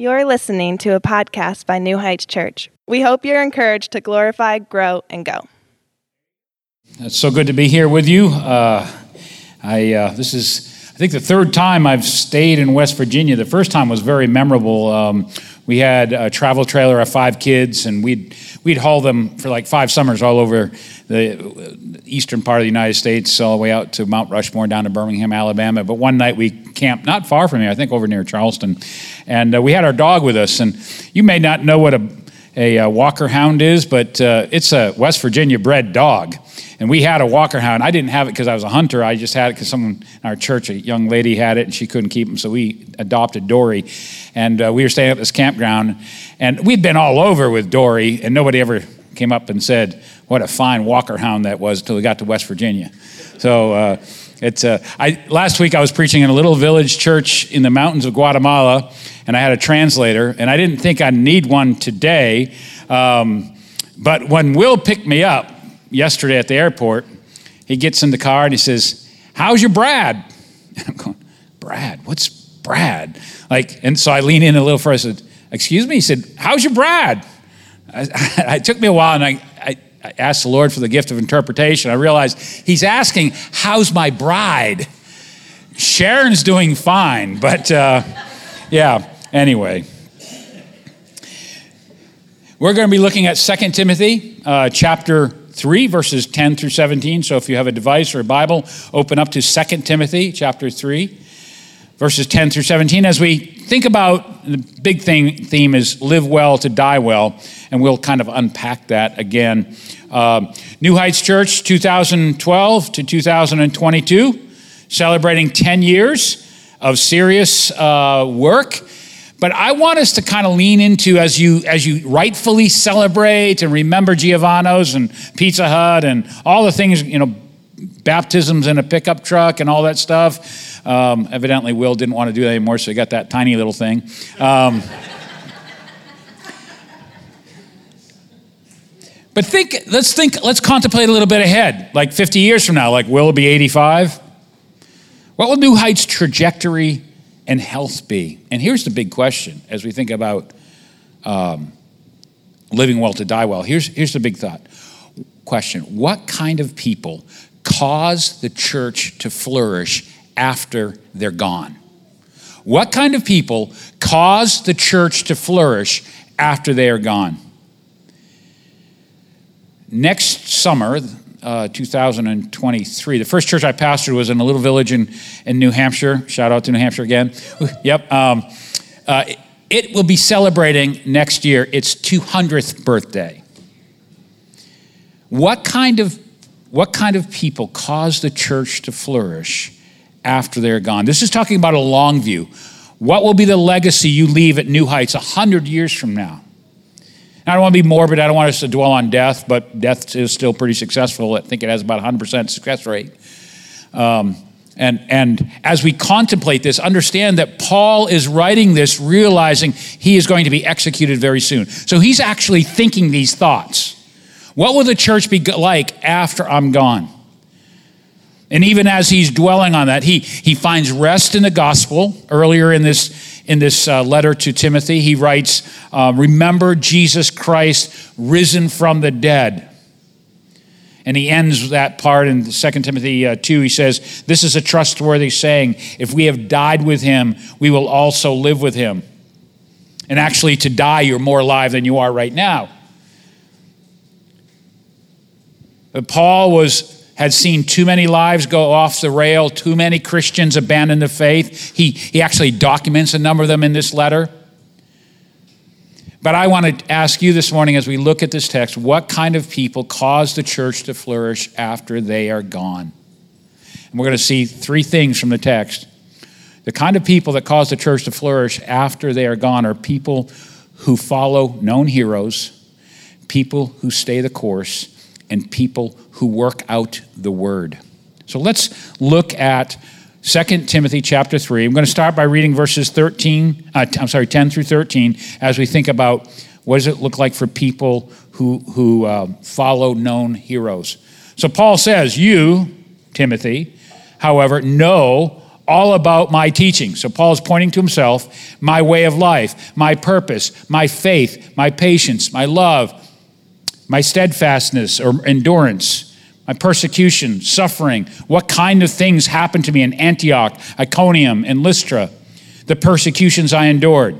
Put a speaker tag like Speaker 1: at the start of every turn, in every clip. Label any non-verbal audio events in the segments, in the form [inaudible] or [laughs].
Speaker 1: You're listening to a podcast by New Heights Church. We hope you're encouraged to glorify, grow, and go.
Speaker 2: It's so good to be here with you. Uh, I uh, this is think the third time I've stayed in West Virginia. The first time was very memorable. Um, we had a travel trailer of five kids, and we'd we'd haul them for like five summers all over the eastern part of the United States, all the way out to Mount Rushmore, down to Birmingham, Alabama. But one night we camped not far from here, I think over near Charleston, and uh, we had our dog with us. And you may not know what a a, a Walker Hound is, but uh, it's a West Virginia bred dog. And we had a Walker Hound. I didn't have it because I was a hunter. I just had it because someone in our church, a young lady, had it and she couldn't keep him. So we adopted Dory. And uh, we were staying at this campground. And we'd been all over with Dory, and nobody ever came up and said, What a fine Walker Hound that was until we got to West Virginia. So, uh, it's, uh, I, last week I was preaching in a little village church in the mountains of Guatemala, and I had a translator, and I didn't think I'd need one today. Um, but when Will picked me up yesterday at the airport, he gets in the car and he says, How's your Brad? [laughs] And I'm going, Brad? What's Brad? Like, and so I lean in a little further. I said, Excuse me? He said, How's your Brad? I, I, [laughs] it took me a while, and I, I I asked the Lord for the gift of interpretation. I realized he's asking, How's my bride? Sharon's doing fine, but uh, yeah, anyway. We're going to be looking at 2 Timothy uh, chapter 3, verses 10 through 17. So if you have a device or a Bible, open up to 2 Timothy chapter 3, verses 10 through 17. As we think about the big thing, theme is live well to die well, and we'll kind of unpack that again. Uh, New Heights Church 2012 to 2022, celebrating 10 years of serious uh, work. But I want us to kind of lean into as you as you rightfully celebrate and remember Giovanno's and Pizza Hut and all the things you know, baptisms in a pickup truck and all that stuff. Um, evidently, Will didn't want to do that anymore, so he got that tiny little thing. Um, But think, let's think, let's contemplate a little bit ahead, like 50 years from now, like will it be 85? What will New Heights' trajectory and health be? And here's the big question as we think about um, living well to die well. Here's, here's the big thought question What kind of people cause the church to flourish after they're gone? What kind of people cause the church to flourish after they are gone? next summer, uh, 2023, the first church I pastored was in a little village in, in New Hampshire. Shout out to New Hampshire again. yep. Um, uh, it will be celebrating next year its 200th birthday. What kind of what kind of people cause the church to flourish after they're gone? This is talking about a long view. What will be the legacy you leave at New Heights 100 years from now? I don't want to be morbid. I don't want us to dwell on death, but death is still pretty successful. I think it has about 100% success rate. Um, and, and as we contemplate this, understand that Paul is writing this realizing he is going to be executed very soon. So he's actually thinking these thoughts. What will the church be like after I'm gone? And even as he's dwelling on that, he, he finds rest in the gospel. Earlier in this, in this uh, letter to Timothy, he writes, uh, Remember Jesus Christ risen from the dead. And he ends that part in 2 Timothy uh, 2. He says, This is a trustworthy saying. If we have died with him, we will also live with him. And actually, to die, you're more alive than you are right now. But Paul was had seen too many lives go off the rail, too many Christians abandon the faith. He, he actually documents a number of them in this letter. But I want to ask you this morning as we look at this text what kind of people cause the church to flourish after they are gone? And we're going to see three things from the text. The kind of people that cause the church to flourish after they are gone are people who follow known heroes, people who stay the course, and people who work out the word. So let's look at 2 Timothy chapter 3. I'm going to start by reading verses 13, uh, I'm sorry, 10 through 13 as we think about what does it look like for people who, who uh, follow known heroes. So Paul says, You, Timothy, however, know all about my teaching. So Paul is pointing to himself, my way of life, my purpose, my faith, my patience, my love, my steadfastness or endurance, my persecution, suffering, what kind of things happened to me in Antioch, Iconium, and Lystra, the persecutions I endured.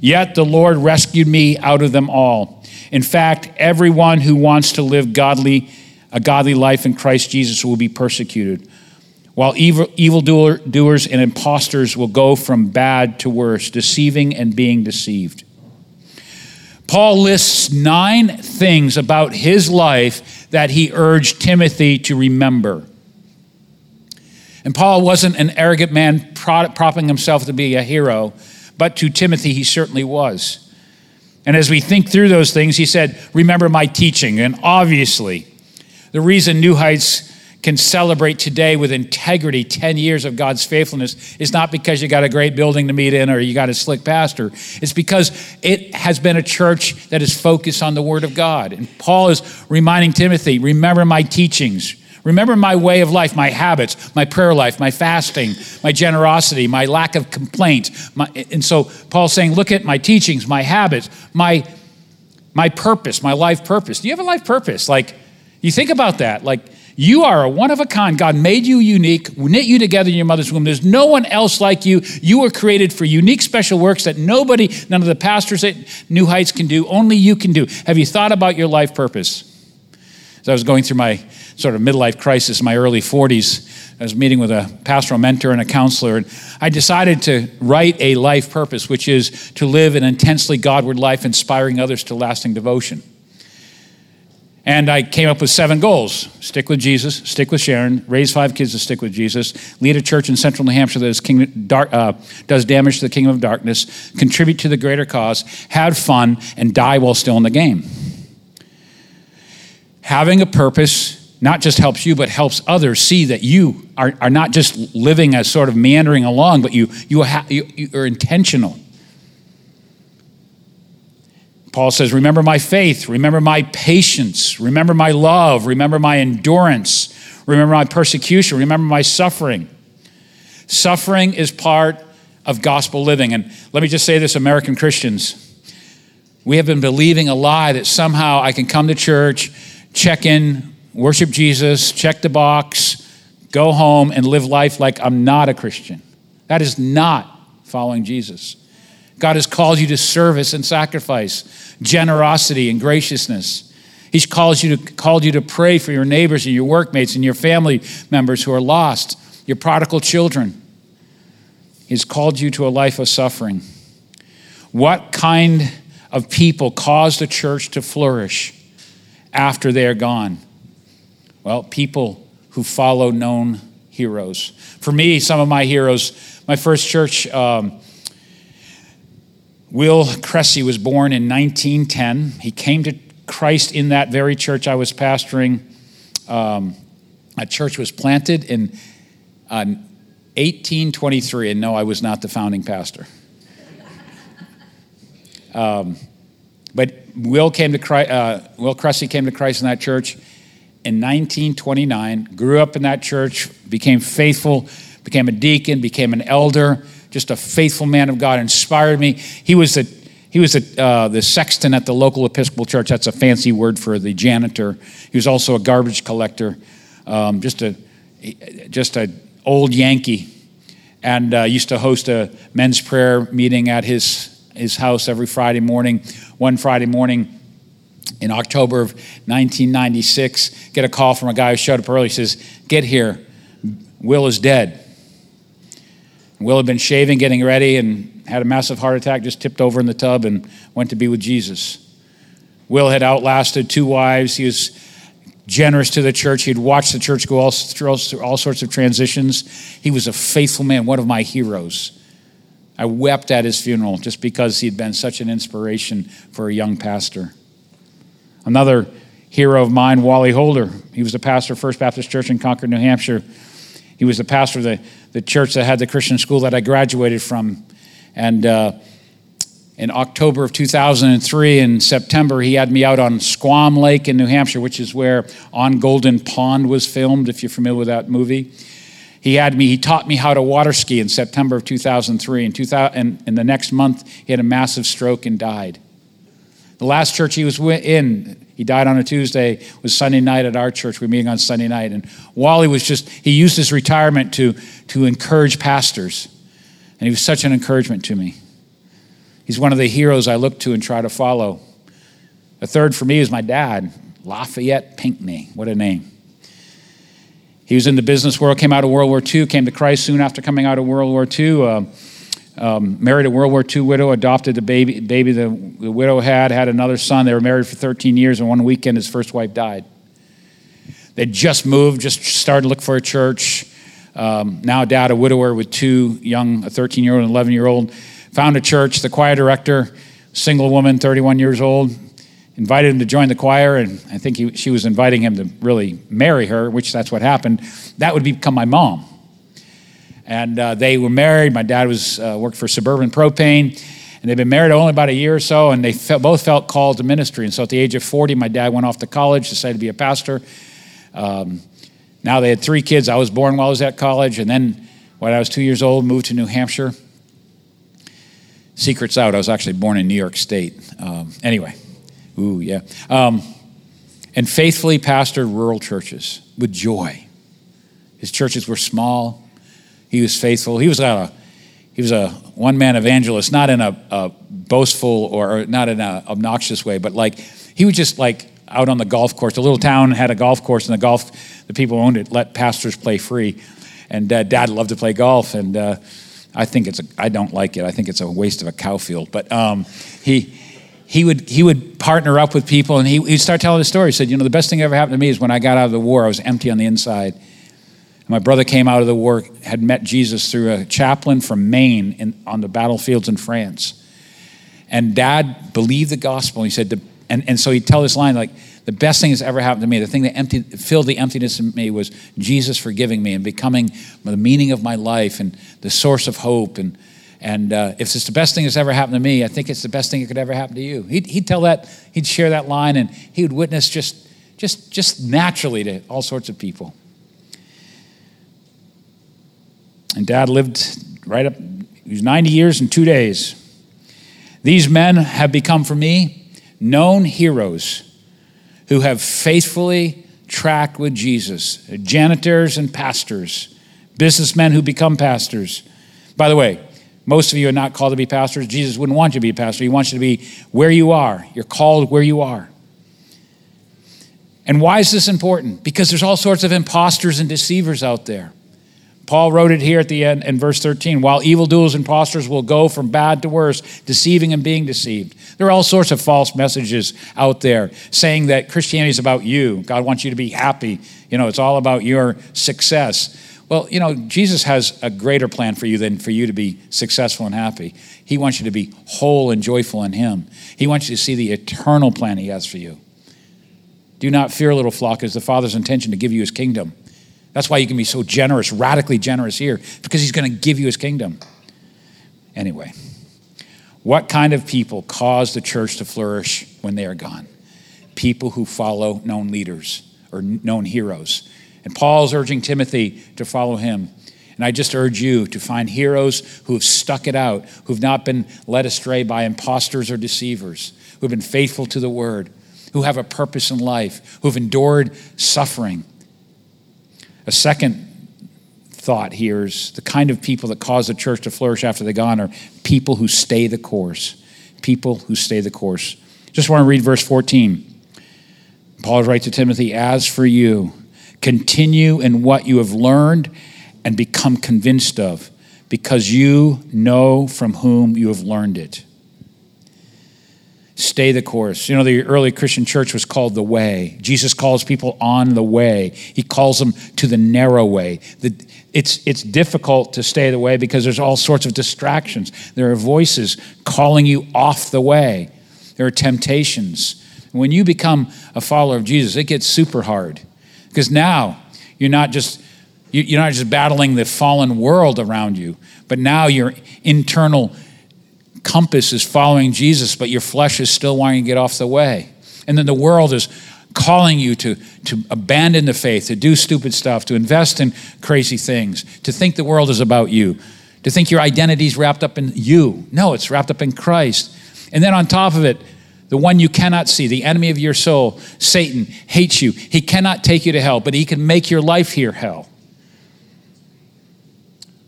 Speaker 2: Yet the Lord rescued me out of them all. In fact, everyone who wants to live godly, a godly life in Christ Jesus will be persecuted, while evil, evildoers and impostors will go from bad to worse, deceiving and being deceived. Paul lists nine things about his life that he urged Timothy to remember. And Paul wasn't an arrogant man propping himself to be a hero but to Timothy, he certainly was. And as we think through those things, he said, Remember my teaching. And obviously, the reason New Heights can celebrate today with integrity 10 years of God's faithfulness is not because you got a great building to meet in or you got a slick pastor. It's because it has been a church that is focused on the Word of God. And Paul is reminding Timothy, remember my teachings, Remember my way of life, my habits, my prayer life, my fasting, my generosity, my lack of complaint. My, and so Paul's saying, look at my teachings, my habits, my, my purpose, my life purpose. Do you have a life purpose? Like, you think about that. Like, you are a one of a kind. God made you unique, knit you together in your mother's womb. There's no one else like you. You were created for unique special works that nobody, none of the pastors at New Heights can do, only you can do. Have you thought about your life purpose? As I was going through my sort of midlife crisis in my early 40s. I was meeting with a pastoral mentor and a counselor, and I decided to write a life purpose, which is to live an intensely Godward life, inspiring others to lasting devotion. And I came up with seven goals stick with Jesus, stick with Sharon, raise five kids to stick with Jesus, lead a church in central New Hampshire that is king, dark, uh, does damage to the kingdom of darkness, contribute to the greater cause, have fun, and die while still in the game. Having a purpose not just helps you, but helps others see that you are, are not just living as sort of meandering along, but you, you, ha- you, you are intentional. Paul says, Remember my faith, remember my patience, remember my love, remember my endurance, remember my persecution, remember my suffering. Suffering is part of gospel living. And let me just say this, American Christians. We have been believing a lie that somehow I can come to church, check in worship Jesus, check the box, go home, and live life like I'm not a Christian. That is not following Jesus. God has called you to service and sacrifice, generosity and graciousness. He's called you to, called you to pray for your neighbors and your workmates and your family members who are lost, your prodigal children. He's called you to a life of suffering. What kind of people cause the church to flourish after they are gone? Well, people who follow known heroes. For me, some of my heroes, my first church, um, Will Cressy was born in 1910. He came to Christ in that very church I was pastoring. Um, a church was planted in uh, 1823, and no, I was not the founding pastor. Um, but Will came to Christ, uh, Will Cressy came to Christ in that church in 1929, grew up in that church, became faithful, became a deacon, became an elder, just a faithful man of God, inspired me. He was the he was uh, the sexton at the local Episcopal church. That's a fancy word for the janitor. He was also a garbage collector, um, just a just a old Yankee, and uh, used to host a men's prayer meeting at his his house every Friday morning. One Friday morning, in October of 1996, get a call from a guy who showed up early. He says, Get here. Will is dead. Will had been shaving, getting ready, and had a massive heart attack, just tipped over in the tub and went to be with Jesus. Will had outlasted two wives. He was generous to the church. He'd watched the church go all, through all sorts of transitions. He was a faithful man, one of my heroes. I wept at his funeral just because he'd been such an inspiration for a young pastor. Another hero of mine, Wally Holder. He was the pastor of First Baptist Church in Concord, New Hampshire. He was the pastor of the, the church that had the Christian school that I graduated from. And uh, in October of 2003, in September, he had me out on Squam Lake in New Hampshire, which is where On Golden Pond was filmed, if you're familiar with that movie. He had me, he taught me how to water ski in September of 2003. In, 2000, and in the next month, he had a massive stroke and died. The last church he was in, he died on a Tuesday, was Sunday night at our church. We were meeting on Sunday night. And Wally was just, he used his retirement to, to encourage pastors. And he was such an encouragement to me. He's one of the heroes I look to and try to follow. A third for me is my dad, Lafayette Pinckney. What a name. He was in the business world, came out of World War II, came to Christ soon after coming out of World War II. Uh, um, married a World War II widow, adopted the baby, baby the, the widow had, had another son. They were married for 13 years, and one weekend his first wife died. They just moved, just started to look for a church. Um, now, dad, a widower with two young, a 13 year old and 11 year old, found a church. The choir director, single woman, 31 years old, invited him to join the choir, and I think he, she was inviting him to really marry her, which that's what happened. That would become my mom. And uh, they were married. My dad was uh, worked for Suburban Propane, and they'd been married only about a year or so, and they felt, both felt called to ministry. And so at the age of 40, my dad went off to college, decided to be a pastor. Um, now they had three kids. I was born while I was at college, and then when I was two years old, moved to New Hampshire. Secrets out, I was actually born in New York State. Um, anyway, Ooh, yeah. Um, and faithfully pastored rural churches with joy. His churches were small. He was faithful. He was a he was a one man evangelist, not in a, a boastful or, or not in an obnoxious way, but like he was just like out on the golf course. The little town had a golf course, and the golf the people owned it let pastors play free. And uh, Dad loved to play golf, and uh, I think it's a, I don't like it. I think it's a waste of a cow field. But um, he he would he would partner up with people and he, he'd start telling the story. He said, you know, the best thing that ever happened to me is when I got out of the war, I was empty on the inside. My brother came out of the war, had met Jesus through a chaplain from Maine in, on the battlefields in France. And dad believed the gospel. He said, and, and so he'd tell this line like, the best thing that's ever happened to me, the thing that emptied, filled the emptiness in me was Jesus forgiving me and becoming the meaning of my life and the source of hope and and uh, if it's the best thing that's ever happened to me, I think it's the best thing that could ever happen to you. He'd, he'd tell that, he'd share that line, and he would witness just, just, just naturally to all sorts of people. And dad lived right up, he was 90 years and two days. These men have become for me known heroes who have faithfully tracked with Jesus, janitors and pastors, businessmen who become pastors. By the way, most of you are not called to be pastors. Jesus wouldn't want you to be a pastor. He wants you to be where you are. You're called where you are. And why is this important? Because there's all sorts of imposters and deceivers out there. Paul wrote it here at the end in verse 13 while evildoers and imposters will go from bad to worse, deceiving and being deceived. There are all sorts of false messages out there saying that Christianity is about you. God wants you to be happy. You know, it's all about your success. Well, you know, Jesus has a greater plan for you than for you to be successful and happy. He wants you to be whole and joyful in Him. He wants you to see the eternal plan He has for you. Do not fear, little flock, as the Father's intention to give you His kingdom. That's why you can be so generous, radically generous here, because He's going to give you His kingdom. Anyway, what kind of people cause the church to flourish when they are gone? People who follow known leaders or known heroes and Paul's urging Timothy to follow him. And I just urge you to find heroes who have stuck it out, who've not been led astray by impostors or deceivers, who've been faithful to the word, who have a purpose in life, who've endured suffering. A second thought here is the kind of people that cause the church to flourish after they're gone are people who stay the course. People who stay the course. Just want to read verse 14. Paul writes to Timothy, As for you, Continue in what you have learned and become convinced of, because you know from whom you have learned it. Stay the course. You know, the early Christian church was called the way. Jesus calls people on the way, He calls them to the narrow way. it's, it's difficult to stay the way because there's all sorts of distractions. There are voices calling you off the way, there are temptations. When you become a follower of Jesus, it gets super hard. Because now you're not just you're not just battling the fallen world around you, but now your internal compass is following Jesus, but your flesh is still wanting to get off the way. And then the world is calling you to, to abandon the faith, to do stupid stuff, to invest in crazy things, to think the world is about you, to think your identity is wrapped up in you. No, it's wrapped up in Christ. And then on top of it, the one you cannot see, the enemy of your soul, Satan, hates you. He cannot take you to hell, but he can make your life here hell.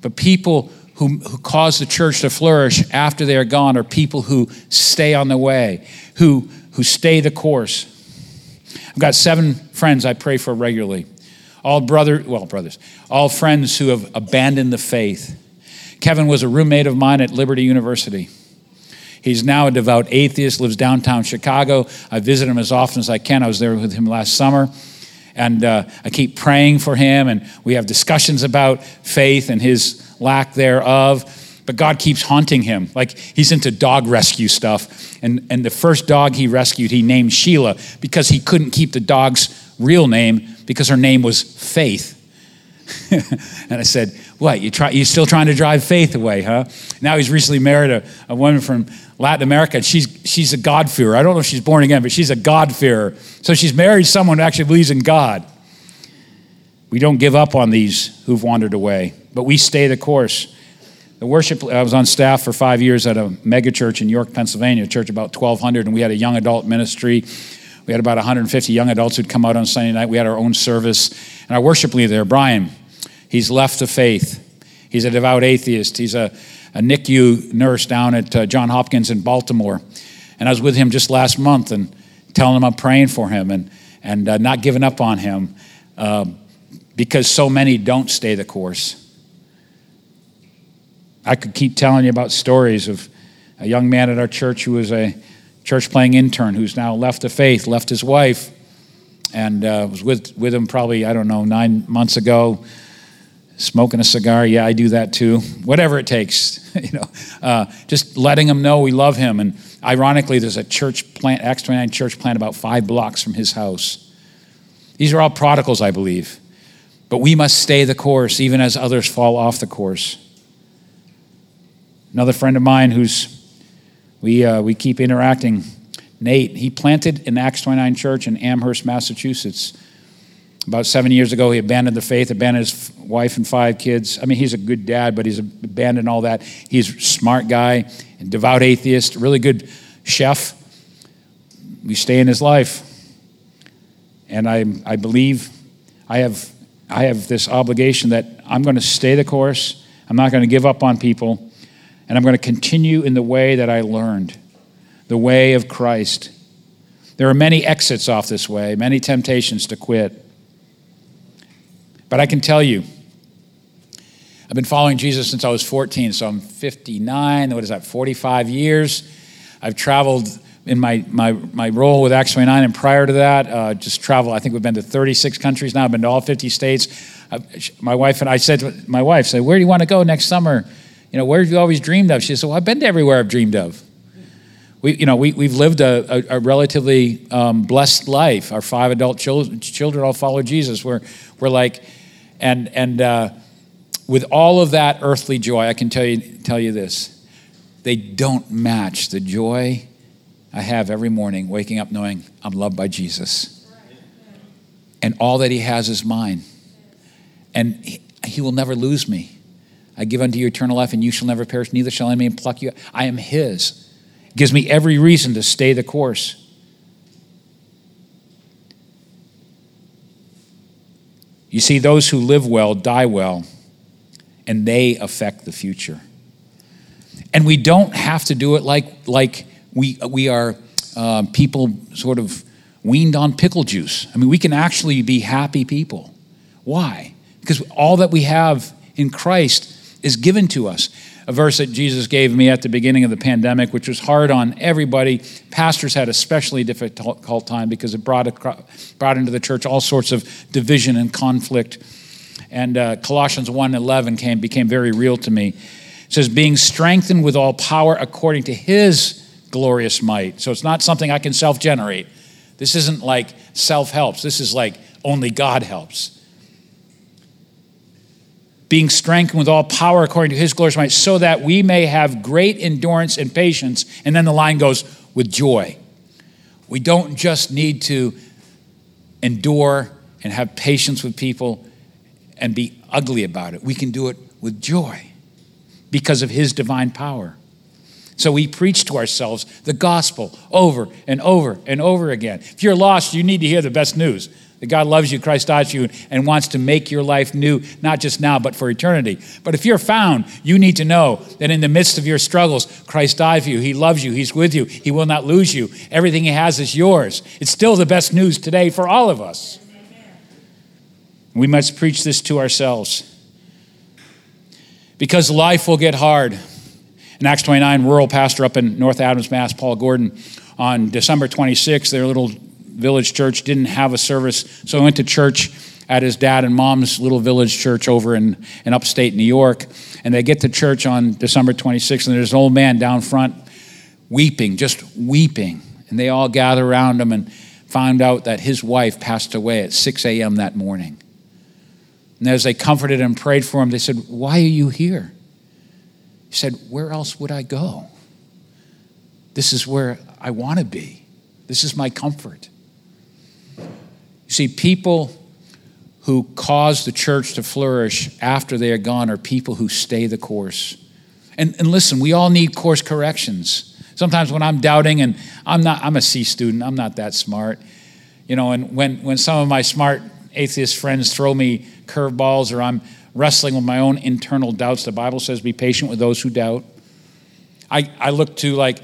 Speaker 2: But people who, who cause the church to flourish after they are gone are people who stay on the way, who, who stay the course. I've got seven friends I pray for regularly. All brother, well, brothers, all friends who have abandoned the faith. Kevin was a roommate of mine at Liberty University. He's now a devout atheist, lives downtown Chicago. I visit him as often as I can. I was there with him last summer. And uh, I keep praying for him, and we have discussions about faith and his lack thereof. But God keeps haunting him. Like he's into dog rescue stuff. And, and the first dog he rescued, he named Sheila because he couldn't keep the dog's real name because her name was Faith. [laughs] and I said, What? You try, you're still trying to drive faith away, huh? Now he's recently married a, a woman from Latin America. And she's, she's a God-fearer. I don't know if she's born again, but she's a God-fearer. So she's married someone who actually believes in God. We don't give up on these who've wandered away, but we stay the course. The worship, I was on staff for five years at a megachurch in York, Pennsylvania, a church about 1,200, and we had a young adult ministry. We had about 150 young adults who'd come out on Sunday night. We had our own service. And our worship leader there, Brian, he's left the faith. He's a devout atheist. He's a, a NICU nurse down at uh, John Hopkins in Baltimore. And I was with him just last month and telling him I'm praying for him and, and uh, not giving up on him uh, because so many don't stay the course. I could keep telling you about stories of a young man at our church who was a church planting intern who's now left the faith, left his wife, and uh, was with, with him probably, I don't know, nine months ago, smoking a cigar. Yeah, I do that too. Whatever it takes, [laughs] you know, uh, just letting him know we love him. And ironically, there's a church plant, Acts 29 church plant about five blocks from his house. These are all prodigals, I believe. But we must stay the course, even as others fall off the course. Another friend of mine who's, we, uh, we keep interacting, Nate, he planted an Acts 29 church in Amherst, Massachusetts. About seven years ago, he abandoned the faith, abandoned his wife and five kids. I mean, he's a good dad, but he's abandoned all that. He's a smart guy, and devout atheist, really good chef. We stay in his life. And I, I believe I have, I have this obligation that I'm going to stay the course. I'm not going to give up on people. And I'm going to continue in the way that I learned, the way of Christ. There are many exits off this way, many temptations to quit. But I can tell you, I've been following Jesus since I was 14, so I'm 59. What is that, 45 years? I've traveled in my, my, my role with Acts 29, and prior to that, uh, just travel. I think we've been to 36 countries now. I've been to all 50 states. I, my wife and I said my wife, said, Where do you want to go next summer? You know, where have you always dreamed of? She said, Well, I've been to everywhere I've dreamed of. We, you know, we, we've lived a, a, a relatively um, blessed life. Our five adult children, children all follow Jesus. We're, we're like, and, and uh, with all of that earthly joy, I can tell you, tell you this they don't match the joy I have every morning waking up knowing I'm loved by Jesus. And all that He has is mine. And He, he will never lose me. I give unto you eternal life, and you shall never perish, neither shall any man pluck you. I am His. It gives me every reason to stay the course. You see, those who live well die well, and they affect the future. And we don't have to do it like, like we, we are uh, people sort of weaned on pickle juice. I mean, we can actually be happy people. Why? Because all that we have in Christ is given to us. A verse that Jesus gave me at the beginning of the pandemic, which was hard on everybody. Pastors had especially difficult time because it brought, brought into the church all sorts of division and conflict. And uh, Colossians 1.11 came, became very real to me. It says, being strengthened with all power according to his glorious might. So it's not something I can self generate. This isn't like self helps. This is like only God helps being strengthened with all power according to his glorious might, so that we may have great endurance and patience. And then the line goes, with joy. We don't just need to endure and have patience with people and be ugly about it. We can do it with joy because of His divine power. So we preach to ourselves the gospel over and over and over again. If you're lost, you need to hear the best news that God loves you, Christ died for you, and wants to make your life new, not just now, but for eternity. But if you're found, you need to know that in the midst of your struggles, Christ died for you. He loves you. He's with you. He will not lose you. Everything He has is yours. It's still the best news today for all of us. We must preach this to ourselves because life will get hard. In Acts 29, rural pastor up in North Adams, Mass, Paul Gordon, on December 26th, their little village church didn't have a service, so he went to church at his dad and mom's little village church over in, in upstate New York. And they get to church on December 26th, and there's an old man down front weeping, just weeping. And they all gather around him and found out that his wife passed away at 6 a.m. that morning. And as they comforted and prayed for him, they said, Why are you here? He said, Where else would I go? This is where I want to be. This is my comfort. See, people who cause the church to flourish after they are gone are people who stay the course. And, and listen, we all need course corrections. Sometimes when I'm doubting and I'm not, I'm a C student, I'm not that smart. You know, and when, when some of my smart atheist friends throw me curveballs or I'm wrestling with my own internal doubts, the Bible says, be patient with those who doubt. I, I look to like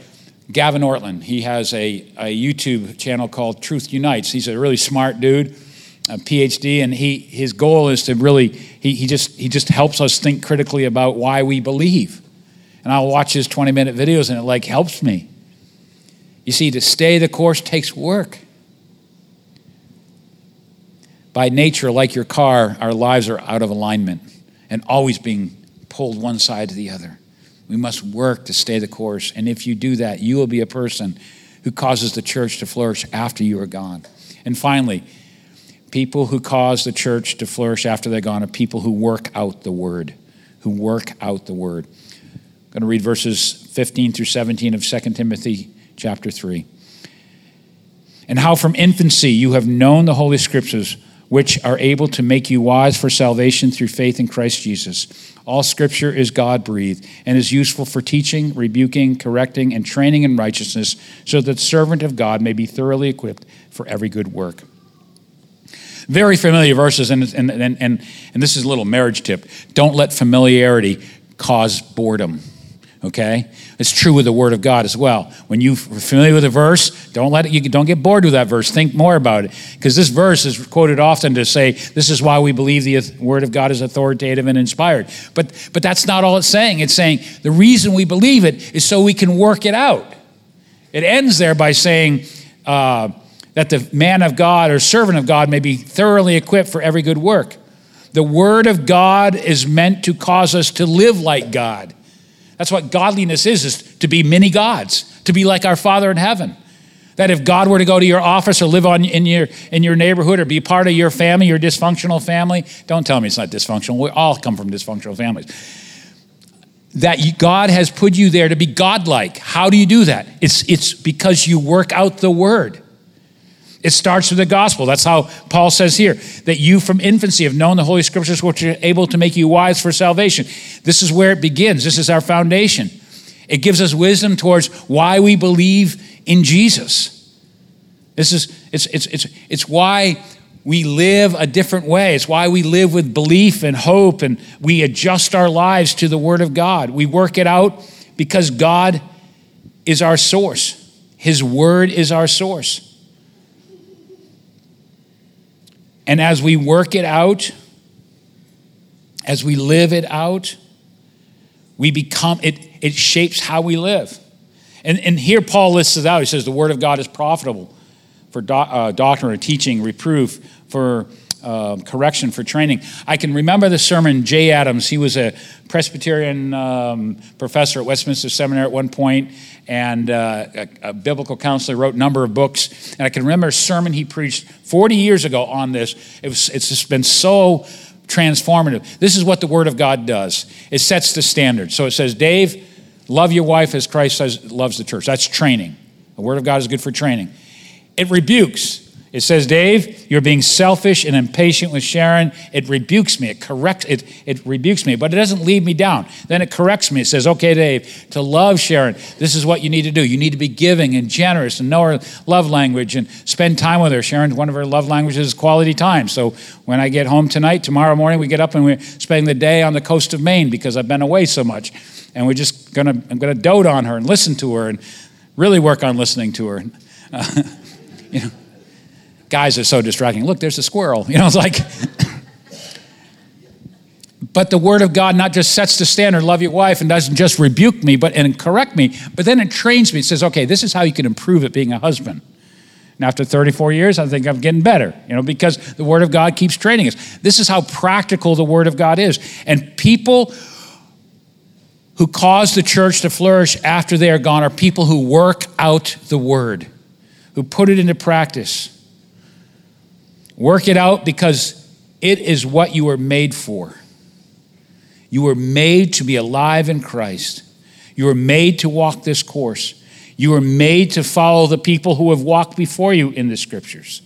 Speaker 2: Gavin Ortlund. He has a, a YouTube channel called Truth Unites. He's a really smart dude, a PhD, and he, his goal is to really, he, he, just, he just helps us think critically about why we believe. And I'll watch his 20 minute videos and it like helps me. You see, to stay the course takes work. By nature, like your car, our lives are out of alignment and always being pulled one side to the other. We must work to stay the course. And if you do that, you will be a person who causes the church to flourish after you are gone. And finally, people who cause the church to flourish after they're gone are people who work out the word, who work out the word. I'm going to read verses 15 through 17 of 2 Timothy chapter 3. And how from infancy you have known the Holy Scriptures which are able to make you wise for salvation through faith in Christ Jesus. All scripture is God breathed and is useful for teaching, rebuking, correcting, and training in righteousness, so that the servant of God may be thoroughly equipped for every good work. Very familiar verses, and, and, and, and, and this is a little marriage tip. Don't let familiarity cause boredom okay? It's true with the word of god as well. When you're familiar with a verse don't let it you don't get bored with that verse. Think more about it. Because this verse is quoted often to say this is why we believe the word of god is authoritative and inspired. But but that's not all it's saying. It's saying the reason we believe it is so we can work it out. It ends there by saying uh, that the man of god or servant of god may be thoroughly equipped for every good work. The word of god is meant to cause us to live like god that's what godliness is, is to be many gods, to be like our Father in heaven. That if God were to go to your office or live on, in, your, in your neighborhood or be part of your family, your dysfunctional family, don't tell me it's not dysfunctional. We all come from dysfunctional families. That God has put you there to be godlike. How do you do that? It's, it's because you work out the word. It starts with the gospel. That's how Paul says here that you from infancy have known the Holy Scriptures, which are able to make you wise for salvation. This is where it begins. This is our foundation. It gives us wisdom towards why we believe in Jesus. This is it's it's it's it's why we live a different way. It's why we live with belief and hope and we adjust our lives to the word of God. We work it out because God is our source. His word is our source. And as we work it out, as we live it out, we become, it, it shapes how we live. And, and here Paul lists it out. He says, The word of God is profitable for do, uh, doctrine or teaching, reproof, for uh, correction, for training. I can remember the sermon, Jay Adams. He was a Presbyterian um, professor at Westminster Seminary at one point, and uh, a, a, biblical counselor, wrote a number of books. And I can remember a sermon he preached 40 years ago on this. It was, it's just been so transformative. This is what the Word of God does it sets the standard. So it says, Dave, love your wife as Christ loves the church. That's training. The Word of God is good for training. It rebukes. It says, Dave, you're being selfish and impatient with Sharon. It rebukes me. It corrects it, it rebukes me, but it doesn't leave me down. Then it corrects me. It says, okay, Dave, to love Sharon, this is what you need to do. You need to be giving and generous and know her love language and spend time with her. Sharon, one of her love languages is quality time. So when I get home tonight, tomorrow morning, we get up and we're spending the day on the coast of Maine because I've been away so much. And we're just gonna, I'm gonna dote on her and listen to her and really work on listening to her. Uh, [laughs] you know guys are so distracting. Look, there's a squirrel. [laughs] You know, it's like. but the word of God not just sets the standard, love your wife, and doesn't just rebuke me, but and correct me, but then it trains me. It says, okay, this is how you can improve at being a husband. And after 34 years, I think I'm getting better, you know, because the Word of God keeps training us. This is how practical the Word of God is. And people who cause the church to flourish after they are gone are people who work out the Word, who put it into practice. Work it out because it is what you were made for. You were made to be alive in Christ. You were made to walk this course. You were made to follow the people who have walked before you in the scriptures.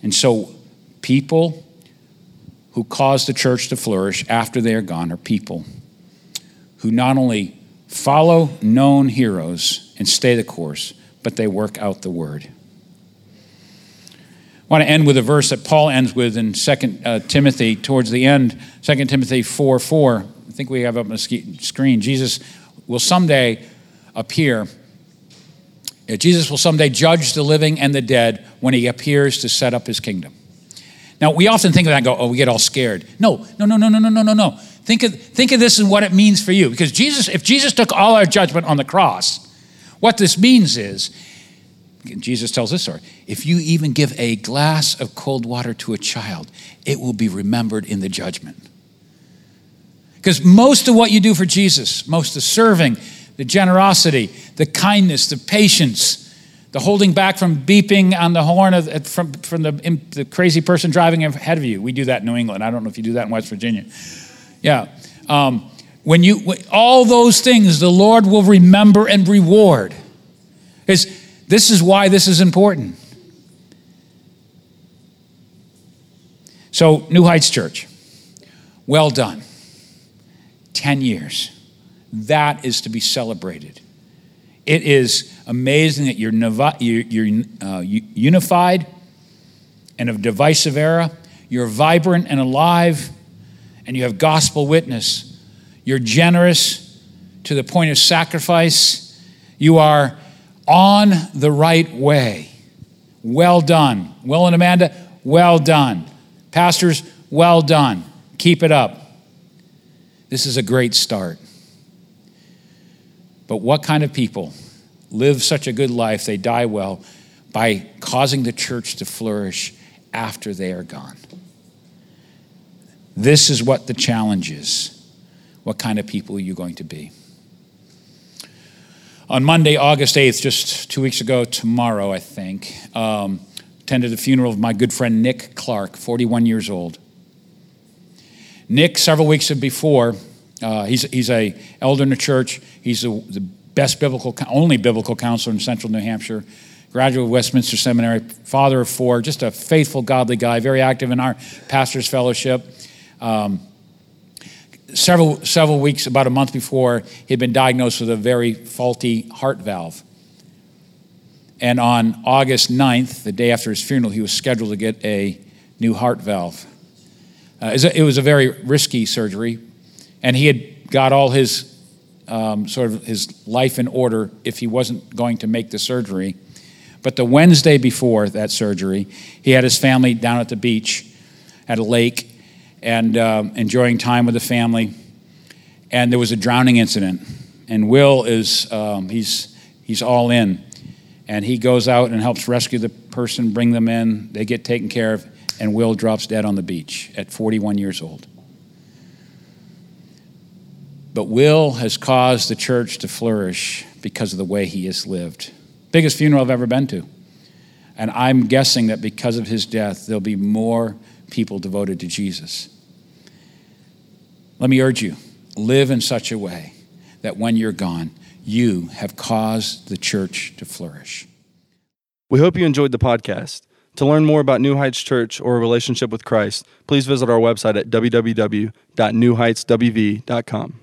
Speaker 2: And so, people who cause the church to flourish after they are gone are people who not only follow known heroes and stay the course, but they work out the word. Want to end with a verse that Paul ends with in 2 uh, Timothy, towards the end, 2 Timothy 4 4. I think we have up on the screen. Jesus will someday appear. Jesus will someday judge the living and the dead when he appears to set up his kingdom. Now, we often think of that and go, oh, we get all scared. No, no, no, no, no, no, no, no, no. Think of, think of this and what it means for you. Because Jesus, if Jesus took all our judgment on the cross, what this means is Jesus tells this story. If you even give a glass of cold water to a child, it will be remembered in the judgment. Because most of what you do for Jesus, most of the serving, the generosity, the kindness, the patience, the holding back from beeping on the horn of, from, from the, the crazy person driving ahead of you. We do that in New England. I don't know if you do that in West Virginia. Yeah. Um, when you, all those things, the Lord will remember and reward. Because this is why this is important. So, New Heights Church, well done. 10 years. That is to be celebrated. It is amazing that you're, you're uh, unified and of divisive era. You're vibrant and alive, and you have gospel witness. You're generous to the point of sacrifice. You are on the right way. Well done. Will and Amanda, well done. Pastors, well done. Keep it up. This is a great start. But what kind of people live such a good life, they die well, by causing the church to flourish after they are gone? This is what the challenge is. What kind of people are you going to be? On Monday, August 8th, just two weeks ago, tomorrow, I think, um, attended the funeral of my good friend Nick Clark, 41 years old. Nick, several weeks before, uh, he's, he's a elder in the church. He's a, the best biblical, only biblical counselor in central New Hampshire. Graduate of Westminster Seminary, father of four, just a faithful, godly guy, very active in our pastor's fellowship. Um, several, several weeks, about a month before, he had been diagnosed with a very faulty heart valve. And on August 9th, the day after his funeral, he was scheduled to get a new heart valve. Uh, it was a very risky surgery, and he had got all his um, sort of his life in order if he wasn't going to make the surgery. But the Wednesday before that surgery, he had his family down at the beach at a lake, and um, enjoying time with the family. And there was a drowning incident. And Will is, um, he's, he's all in. And he goes out and helps rescue the person, bring them in. They get taken care of. And Will drops dead on the beach at 41 years old. But Will has caused the church to flourish because of the way he has lived. Biggest funeral I've ever been to. And I'm guessing that because of his death, there'll be more people devoted to Jesus. Let me urge you live in such a way that when you're gone, you have caused the church to flourish.
Speaker 3: We hope you enjoyed the podcast. To learn more about New Heights Church or a relationship with Christ, please visit our website at www.newheightswv.com.